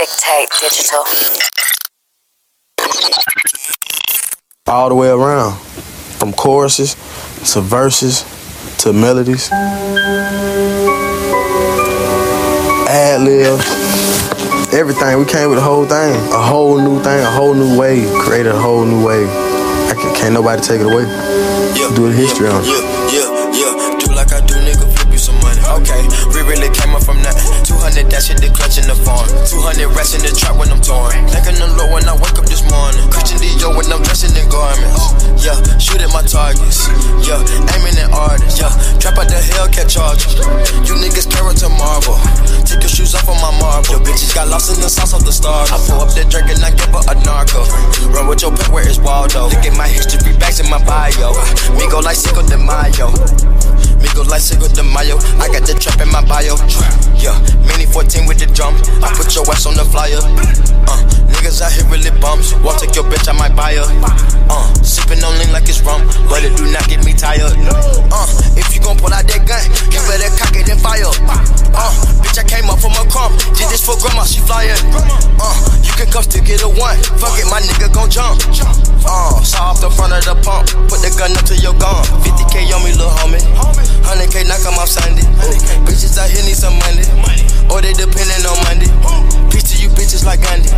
Dictate Digital. All the way around. From choruses to verses to melodies. Ad libs. Everything. We came with a whole thing. A whole new thing, a whole new wave. Created a whole new wave. I can, can't nobody take it away. Yeah, Do the history yeah, on it. Yeah, yeah, yeah. 200 that shit, the clutch in the farm. 200 rats in the trap when I'm torn. Thanking the Lord when I wake up this morning. Christian Dior when I'm dressing in garments. Yeah, shoot at my targets. Yeah, aiming at artists. Yeah, trap out the Hellcat charges. You niggas carrot to marble. Take your shoes off on my marble. Your bitches got lost in the sauce of the stars. I pull up that drink and I give her a narco. Run with your pet, where is Waldo? Look at my history, backs in my bio. Migo like Cinco de Mayo. Migo like Cinco de Mayo. I got the trap in my bio. Yeah, Mini 14 with the drum. I put your ass on the flyer. Uh, niggas out here really bums. Won't take your bitch, I might buy her. Uh, sipping on lean like it's rum, but it do not get me tired. Uh, if you gon' pull out that gun, you better grandma, she flying. Uh, you can come still get a one. Fuck it, my nigga gon' jump. Uh, saw off the front of the pump. Put the gun up to your gun. 50k on me, little homie. 100k knock 'em off Sunday. Ooh, bitches out here need some money. Or they dependin' on Monday. Peace to you bitches like Gandhi.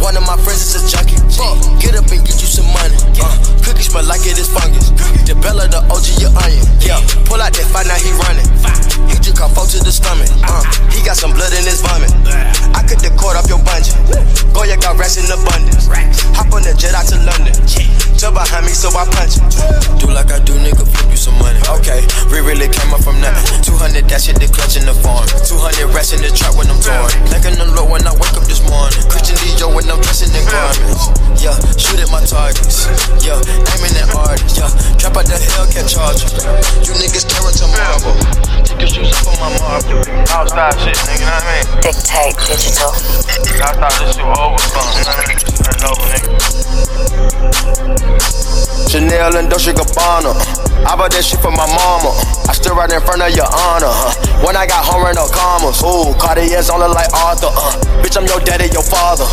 One of my friends is a junkie. Fuck, get up and get you some money. Uh, cookies smell like it is fungus. The Bella, the OG, your onion. Yeah, pull out that fight, now he running. He just caught four to the stomach. Uh, he got some blood in his vomit. Cut the cord off your bungee. Goya got rats in abundance. Hop on the jet out to London. Tell behind me, so I punch it. Do like I do, nigga, flip you some money. Okay, we really came up from nothing. 200, that shit, the clutch in the farm. 200 rats in the trap when I'm torn. Thanking the Lord when I wake up this morning. Christian Dior when I'm dressing in garments. Yeah, shoot at my targets. Yeah, aiming at artists. Yeah, trap out the Hellcat charger. You You niggas carrot to marble. Take your shoes off on my marble. Outside shit, nigga, you know what I mean? Dictate Digital. I thought this shit was over something, you know what I mean? Turn over, nigga. Chanel and Dolce Gabbana. I bought that shit for my mama. I stood right in front of your huh. When I got home, no commas. Ooh, Cartier's on it like Arthur. Uh. Bitch, I'm your daddy, your father.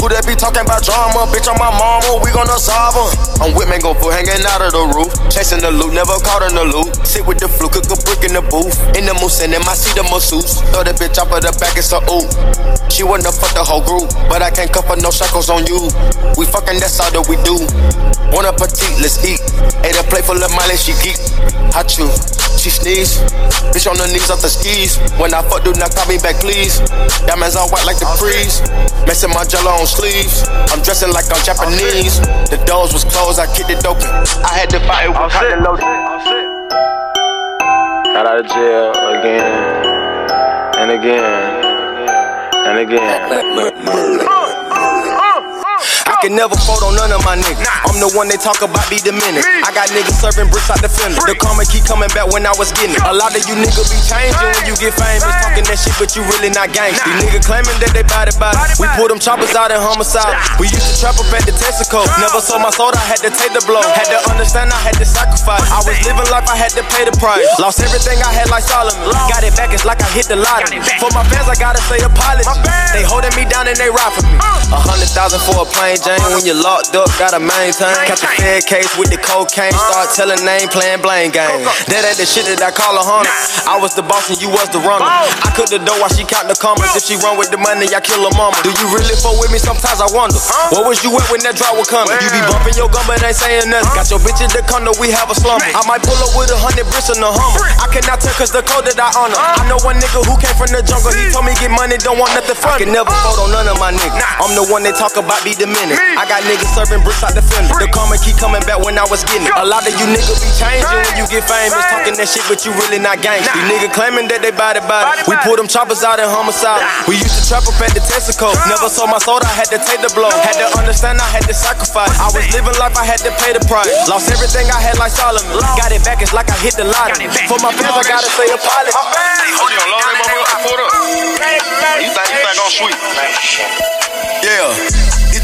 Who that be talking about drama? Bitch, I'm my mama. We gonna solve 'em. I'm with man, go foot hanging out of the roof. Chasing the loot, never caught in the loop. Sit with the flu, cook a brick in the booth. In the moose, and in my seat, the masseuse. Throw that bitch off of the back, it's a ooh. She wanna fuck the whole group, but I can't her, no shackles on you. We fucking, that's all that we do. Bon appetit, let's eat. Ate a plate full of Miley, she geek. Hot chew, she sneeze. Bitch on the knees off the skis. When I fuck, do not call me back, please. Diamonds all white like the freeze. Messing my jello on sleeves. I'm dressing like I'm Japanese. The doors was closed, I kicked it open. I had to buy it with cotton loaded. Got out of jail again and again and again. I can never fold on none of my niggas. I'm the one they talk about be the minute. I got niggas serving bricks out the fender. The karma keep coming back when I was getting it. A lot of you niggas be changing when you get famous. Talking that shit, but you really not gangsta. These niggas claiming that they body body. We pull them choppers out in homicide. We used to trap up at the Texaco. Never sold my soda, I had to take the blow. Had to understand I had to sacrifice. I was living life, I had to pay the price. Lost everything I had like Solomon. Got it back, it's like I hit the lottery. For my fans, I gotta say apology. They holding me down and they ride for me. A hundred thousand for a plain Jane. When you locked up, gotta maintain. Got a fed case with the cocaine. Start telling name, playing blame game. That ain't the shit that I call a hundred. I was the boss and you was the runner. I cook the dough while she count the commas. If she run with the money, I kill her mama. Do you really fuck with me? Sometimes I wonder. What was you at when that draw was coming? You be bumping your gun, but ain't saying nothing. Got your bitch in the condo, we have a slumber. I might pull up with a hundred bricks in the Hummer. I cannot tell cause the code that I honor. I know one nigga who came from the jungle. He told me get money, don't want nothing from I can never fold on none of my niggas. I'm the one they talk about, be the minute. I got niggas serving bricks out the fender. The karma keep coming back when I was getting it. A lot of you niggas be changing when you get famous. Talking that shit, but you really not gangsta. These niggas claiming that they body body. We pull them choppers out in homicide. We used to trap up at the Texaco. Never sold my soul, I had to take the blow. Had to understand I had to sacrifice. I was living life, I had to pay the price. Lost everything I had like Solomon. Got it back, it's like I hit the lottery. For my fans, I gotta say apology. Hold on, load that motherfucker, up. You think you think I'm sweet? Yeah.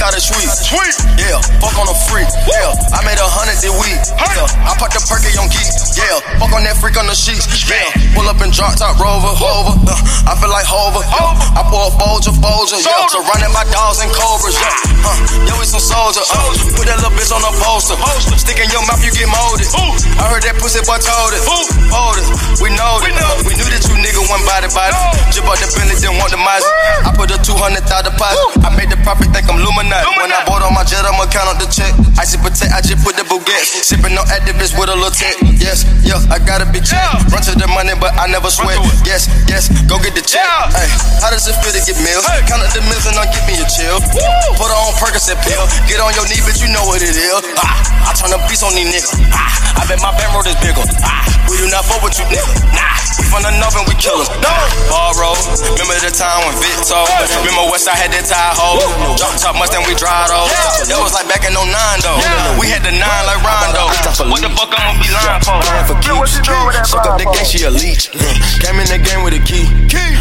It thought it sweet. Sweet. Yeah, fuck on a freak. Yeah, I made a hundred this week. Yeah, I put the perky on geek. Yeah, fuck on that freak on the sheets. Yeah, pull up and drop top rover, hover. Uh, I feel like hover. Yeah, I pour a Folger, Folger. Yeah, surrounded by dogs and cobras. Yeah, uh, yo, we some soldier. Uh, put that little bitch on a poster. poster. Stick in your mouth, you get molded. I heard that pussy boy told it. Hold it, we know it. We know. we knew that you nigga one body body. Jib out the Bentley, didn't want the miser. I put a 200 thou deposit. I made the profit, think I'm When I bought on my jet, I'ma count up the check. Sipping no Actavis with a little tech. Yes, yeah, I gotta be check. Run to the money, but I never sweat. Yes, yes, go get the check. Hey, how does it feel to get meals? Count up the meals and give me a chill. Put on Percocet pill. Get on your knee, bitch, you know what it is. Ah, I turn the beast on these niggas. Ah, I bet my bankroll is bigger. Ah, we do not fuck with you, niggas. Nah, we from the north and we kill 'em. No, borrow. Remember the time when Vic told? Remember I had that tie hole? Drop top Mustang, we drive though. That was like back in 09 though. We had the nine like Rondo. What the fuck I'ma be lying for? Playing for keeps. Suck up the game, she a leech. Mm. Came in the game with a key.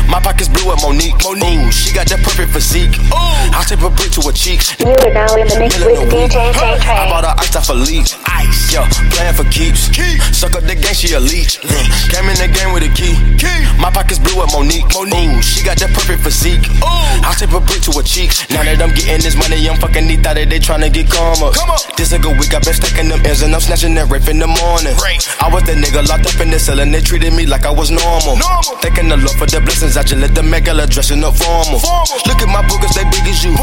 My pockets blue with Monique. Ooh, she got that perfect physique. I take a brick to her cheeks. You are now in the mix with DJ Tay I bought her ice off a leak. Ice, yo, playing for keeps. Suck up the game, she a leech. Mm. Came in the game with a key. My pockets blue with Monique. Ooh, she got that perfect physique. I take a brick to her cheeks. Now that I'm getting this money, I'm fucking neat that they tryna get karma. Come on. This a good week, I been stacking them ends and I'm snatching that rape in the morning. I was the nigga locked up in the cell and they treated me like I was normal. Thanking the Lord for the blessings, I just let the megala dressing up formal. Look at my boogers, they big as you.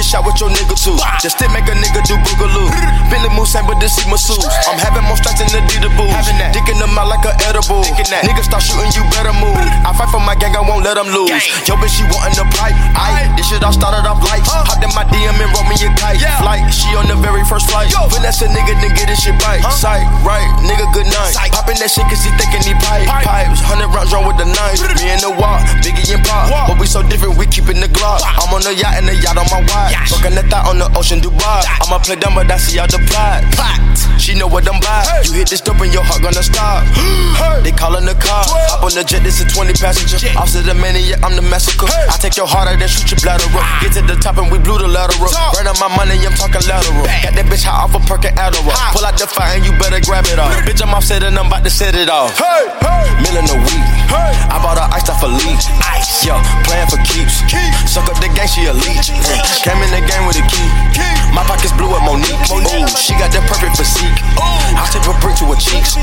Get shot with your nigga too. Just to make a nigga do boogaloo. Billy Moose ain't but this see masseuse. I'm having more strikes than the Dita boots. Dicking them out like a edible. Niggas start shooting, you better move. I fight for my gang, I won't let them lose. Yo, bitch, she wantin' the pipe. Aye, this shit all started off lights. Hopped in my DM and wrote me a kite. Flight, she on the very first flight. Finesse a nigga, then get his shit right. Sight, right, nigga, good night. Poppin' that shit cause he thinking he pipe. Pipes, 100 rounds drawn with the knife. Me and the walk, Biggie and Pop. But we so different, we keepin' the Glock. I'm on the yacht and the yacht on my watch. Fucking that on the ocean, Dubai. I'ma play dumb, but I see all the plot. Know what I'm by. You hit this dope and your heart gonna stop. They callin' the car. Hop on the jet, this a 20 passenger. Officer the maniac, I'm the massacre. I take your heart out and shoot your bladder up. Get to the top and we blew the lateral. Run up my money, I'm talking lateral. Got that bitch high off a perk and Adderall. Pull out the fire and you better grab it off. Bitch, I'm offset and I'm about to set it off. Million a week. Hey. I bought her iced off a leak. Ice, yo, playing for keeps. Keep. Suck up the gang, she a leech. Came in the game with a key. My pockets blue with Monique. Ooh, she got that perfect physique. I take a brick to her cheeks.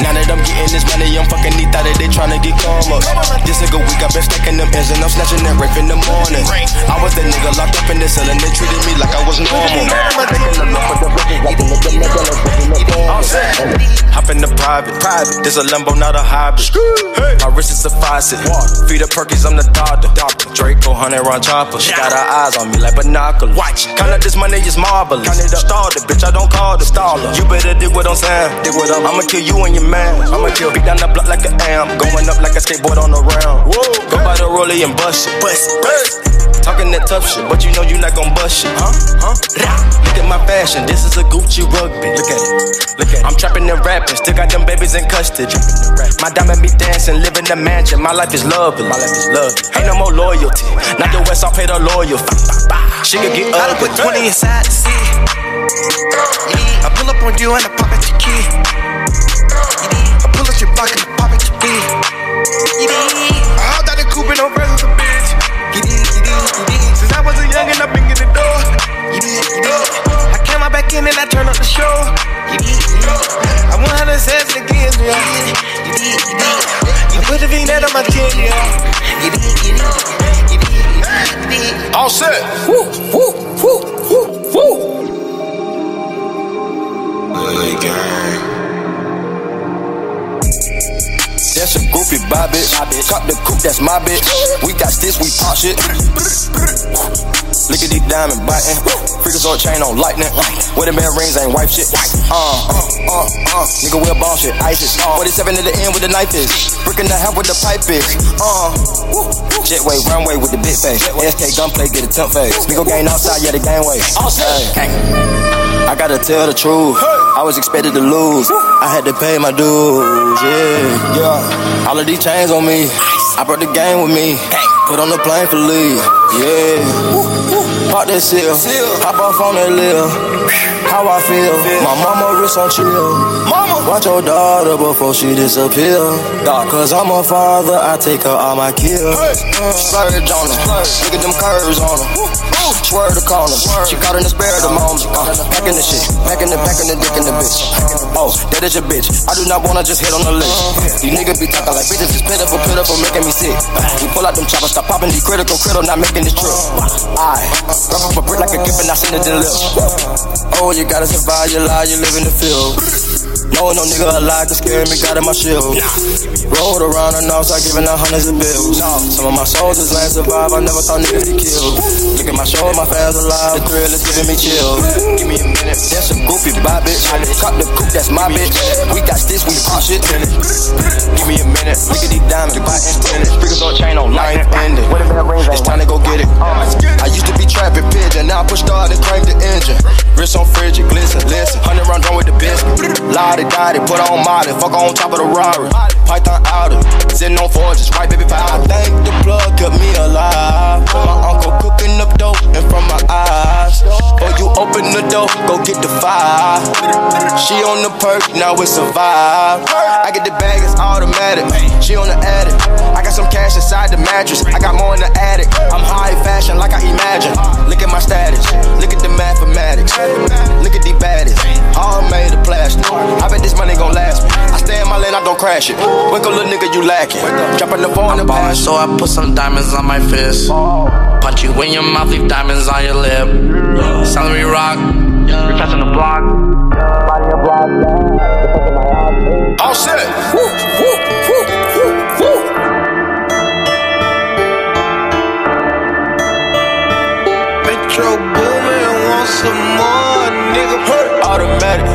Now that I'm getting this money, I'm fucking neat that they tryna get karma. This nigga week, I been stacking them ends and I'm snatching that rape in the morning. I was the nigga locked up in the cell and they treated me like I was normal. Hop in the private, private. This a limbo, not a hybrid. My wrist is a faucet. Feed the perkies, I'm the doctor. Draco, hundred round chopper. She got her eyes on me like binoculars. Watch, count up this money is marvelous. Stalled it, bitch. I don't call the staller. You better dig what I'm saying. Dig what I'm. I'ma kill you and your man. I'ma kill. Beat down the block like an am. Going up like a skateboard on the round. Go by the rollie and bust it. Bust it. Bust. Talking that tough shit, but you know you not gon' bust shit. Huh? Huh? Look at my fashion, this is a Gucci rugby. Look at it. Look at it. I'm trapping and rapping, still got them babies in custody. My diamond be dancing, live in the mansion. My life is lovely. My life is lovely. Ain't no more loyalty. Not the West, I'll pay the loyal. She could get Gotta ugly. put 20 inside the seat. I pull up on you and I pop at your key. I pull up your block and I pop at your beat. I hopped out the coupe and no friends with a bitch. Since I was a young and I've been getting the door. I came out back in and I turned up the show. I want bitch. We got sticks, we pop shit. Look at these diamond biting. Freakers on chain on lightning. Wedding band rings ain't wipe shit. Uh, uh, uh, uh. Nigga, wear ball shit, ISIS. 47 to the end with the knife is. Brick in the half with the pipe is. Uh, jetway, runway with the big face. SK gunplay, get a temp face. Nigga gang outside, yeah, the gang way. I gotta tell the truth. I was expected to lose. I had to pay my dues. Yeah, yeah. All of these chains on me. I brought the game with me. Put on the plane for leave. Yeah. Pop that seal, hop off on that lil. How I feel, my mama wrist on chill. Mama, watch your daughter before she disappear. Cause I'm a father, I take her all my kills. Splurge on her, look at them curves on her. Swerve the corner, she caught in the spare of the moment. Uh, back in the shit, back in the back in the dick in the bitch. Oh, that is your bitch. I do not wanna just hit on the list. These niggas be talking like bitches is pitiful, pitiful, making me sick. We pull out them choppers, stop popping these critical, critical, not making this trip. I rub up a brick like a gift and I send it to the lip. Oh, you gotta survive your life, you live in the field. No, no nigga alive can scare me, got in my shield. Rolled around the north, I giving out hundreds of bills. Some of my soldiers land survive, I never thought niggas get killed. Look at my show, my fans alive, the thrill is giving me chills. Give me a minute, that's a goofy bye bitch. Cut the coupe, that's my bitch. We got this, we pop shit in it. Give me a minute, look at these diamonds, buy and spin it. Speakers on chain on line ending. It's time to go get it. I used to be trapping pigeon, now I push start and crank the engine. Wrist on frigid, glisten, listen. Hundred round drum with the biscuit. Lottie dottie, put on molly, fuck on top of the Rari. Python outer, sitting on forges, right baby powder. I think the plug kept me alive. My uncle cooking up dope in front my eyes. Or you open the door, go get the fire. She on the perk, now it's a vibe. I get the bag, it's automatic. She on the attic. I got some cash inside the mattress. I got more in the attic. I'm lane, I don't crash it. Wake up, little nigga, you lacking. Dropping the phone in the Ballin', so I put some diamonds on my fist. Punch you in your mouth, leave diamonds on your lip. Salary rock, refreshing the block. All set. Woo, woo, woo, woo, woo. Metro Boomin want some more, nigga. Automatic, auto,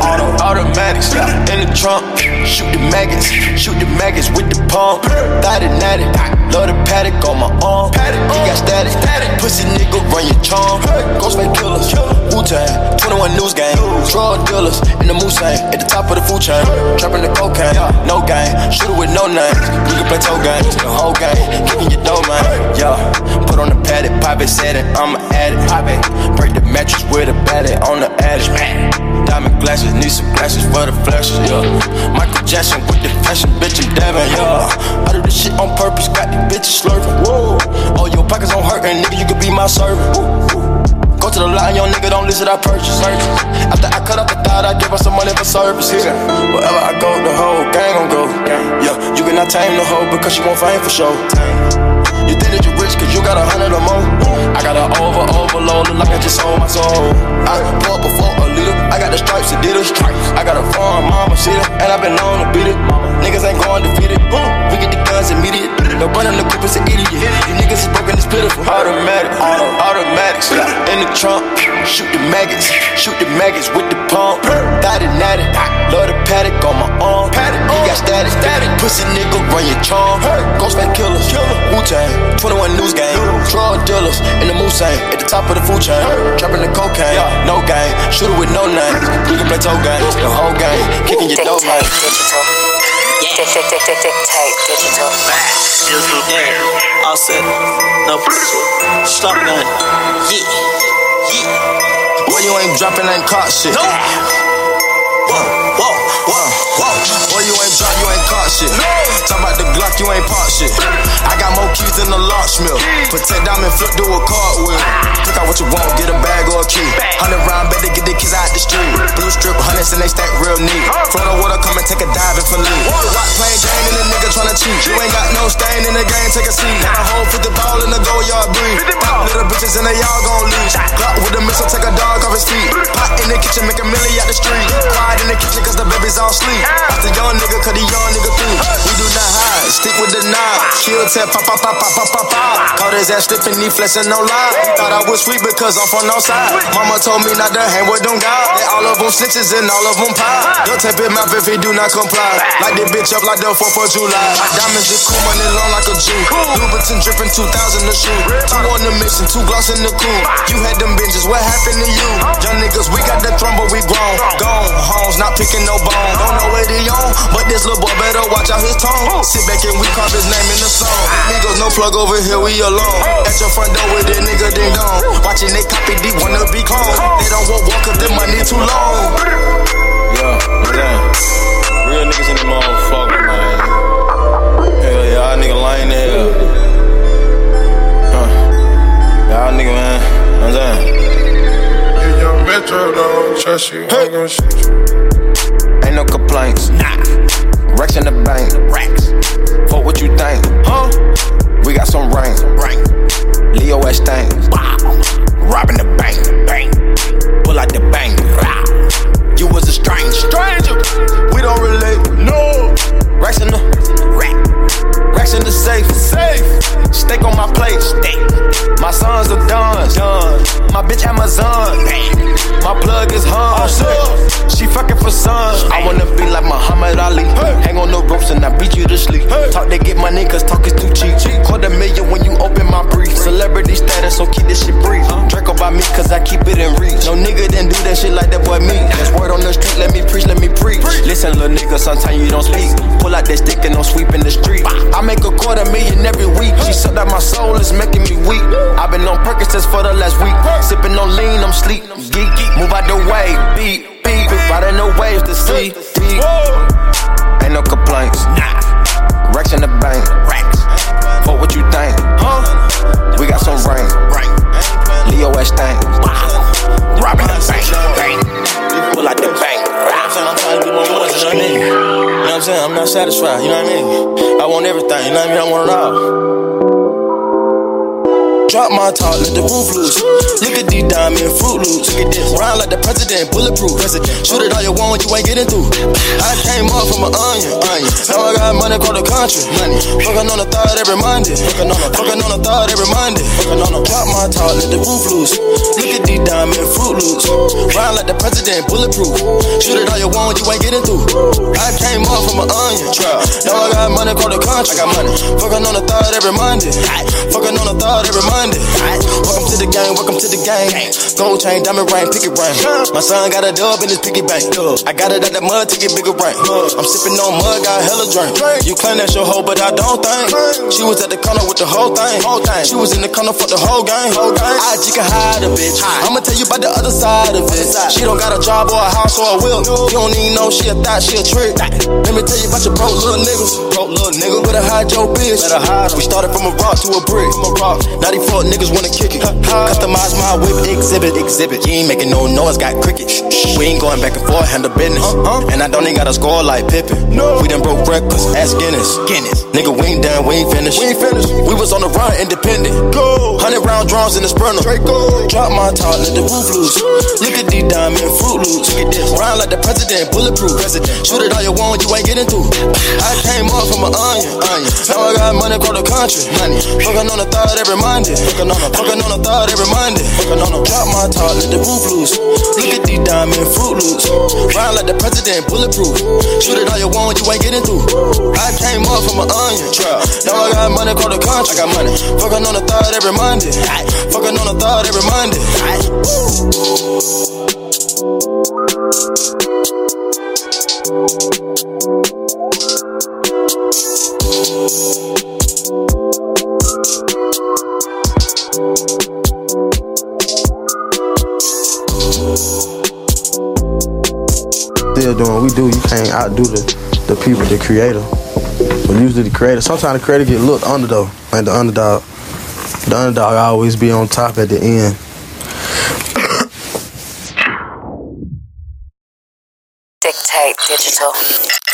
automatics. In the trunk, shoot the maggots, shoot the maggots with the pump. Thought it natty, love the paddock on my arm. He got static, pussy nigga run your charm. Ghostface killers, Wu Tang, 21 News Gang, drug dealers in the Mulsanne at the top of the food chain. Trapping the cocaine, no gang, shooter with no name. You can play toe games, the whole game, kicking your dough man. Yeah, put on the paddock, pop it, set it, I'm an addict. Pop it, mattress with a batty on the attic. Diamond glasses, need some glasses for the flashes, yeah. Michael Jackson with the fashion, bitch, I'm Devin, yeah. I do this shit on purpose, got these bitches slurping, whoa. All your pockets on hurting, nigga, you could be my servant, woo, woo. Go to the line, young nigga, don't listen, I purchase. After I cut up the thought, I give her some money for services. Wherever I go, the whole gang gon' go. Yeah, you cannot tame the hoe because she gon' fame for sure. You think that you rich cause you got a hundred or more. I got an over, overload, look like I just sold my soul. I up before a liter, I got the stripes, Adidas. I got a farm, mama, see it, and I've been known to beat it. Niggas ain't going defeated. We get the guns immediate. No running the coupe is an idiot. These niggas is broken, it's pitiful. Automatic, auto, automatics. In the trunk, shoot the maggots, shoot the maggots with the pump. Thought it natty, love the paddock on my arm. He got static, static. Pussy nigga run your charm. Ghostface killers, Wu Tang, 21 News Gang, drug dealers in the Mulsanne at the top of the food chain. Trapping the cocaine, no gang, shooter with no name. You can play toe games, the whole game, kicking your dough man. Digital. Dic- dic- dic- Dictate digital. Yeah, all set. No. Stop that. Yeah, yeah. Boy, you ain't dropping, ain't caught shit. No. Whoa, whoa, whoa, whoa. Boy, you ain't drop, you ain't caught shit. No. Talk about the Glock, you ain't pop shit. I got more keys than the locksmith. Protect diamond, flip, do a cartwheel. Pick out what you want, get a bag or a key. Hundred round, better get the kids out the street. Blue strip, hundreds and they stack real neat. From the water, come and take a dive and for leave. White plain Jane and a nigga tryna cheat. You ain't got no stain in the game, take a seat. Got a hole, 50 ball in the go yard breathe. Pop little bitches and they all gon' leave. Glock with the missile, take a dog off his feet. Pot in the kitchen, make a milli out the street. Quiet in the kitchen, cause the babies all sleep. That's the young nigga, cause the young nigga through. We do not hide, stick with the knob. Kill, tap, pop, pop, pop, pop, pop, pop, pop. Caught his ass slipping, he flexing no lie. He thought I was sweet because I'm from no side. Mama told me not to hang with them guys. They all of them snitches and all of them pie. Don't tape him mouth if he do not comply. Light the bitch up like the 4th of July. Diamonds is cool, money long like a Jew. Louboutin dripping 2000 a shoe. Two on the mission, two gloss in the cool. You had them binges, what happened to you? Young niggas, we got the throne, but we grown. Gone, homes, not picking no bone. Don't know where they on, but this little boy better watch out his tone. Sit back and we carve his name in the song. Amigos, no plug over here, we alone. At your front door with that nigga ding dong. Watching they copy deep, wanna be clone. They don't want walk up, their money too long. Yeah, man. Real niggas in the motherfucker, man. Hell yeah, y'all nigga lying the hell. Huh. Y'all nigga, man. I'm saying. Hey, young Metro, don't trust you. I don't give a shit. Making me weak. I've been on Percocets for the last week. Sipping on lean, I'm sleep. Geek, move out the way, beat, beat. Riding the waves to see, deep. Ain't no complaints. Nah. Racks in the bank. Racks. Fuck what you think. Huh? We got some rain. Rain. Leo S. thing. Robbing the bank. Bang. Pull out the bank. You know what I'm saying? I'm not satisfied, you know what I mean? I want everything, you know what I mean? I want it all. Drop my top, let the roof loose. Look at these diamond fruit loops. Look at this. Round like the president, bulletproof. President. Shoot it all you want, you ain't getting through. I came up from an onion, onion. Now I got money called the country. Money. Fucking on the third every Monday. Fucking on the, fucking third every Monday. On the drop my top, let the roof loose. Look at these diamond fruit loops. Round like the president, bulletproof. Shoot it all you want, you ain't getting through. I came up from an onion. Now I got money called the country. I got money. Fucking on the third every Monday. Fucking on the third every Monday. Welcome to the game, welcome to the game. Gold chain, diamond ring, pick it ring. My son got a dub in his piggy bank. I got it out the mud to get bigger ring. I'm sipping on mud, got hella drink. You claim that's your hoe, but I don't think. She was at the corner with the whole thing. She was in the corner for the whole game. I G can hide a bitch. I'ma tell you about the other side of it. She don't got a job or a house or a will. You don't even know she a thought, she a trick. Let me tell you about your broke little niggas. Broke little nigga with a hide your bitch. We started from a rock to a brick. From a rock. Now fuck niggas wanna kick it. Customize my whip, exhibit, exhibit. You ain't making no noise, got cricket. We ain't going back and forth, handle business. Uh-huh. And I don't even got a score like Pippen. No. We done broke records, ask Guinness. Guinness. Nigga, we ain't done, we ain't finished. We ain't finished. We was on the run, independent. Go. Hundred round drums in the sprinter. Draco. Drop my top, let the roof loose. Look at these diamond fruit loops. Look at this. Round like the president, bulletproof. President. Shoot it all you want, you ain't getting through. I came up from an onion, onion. Now I got money called the country. Money. Fucking on the third every Monday. Fucking on a, fucking on the third every Monday. Fucking on the, drop my top, let the roof loose. Look at these diamond fruit loops. Round like the president, bulletproof. Shoot it all you want, you ain't getting through. I came up from an onion trap. Now I got money called the country. I got money. Fucking on the third every Monday. Fucking on the third every Monday. Still doing what we do, you can't outdo the, the people, the creator. But usually the creator, sometimes the creator get looked under though, like the underdog. The underdog always be on top at the end. Dictate digital.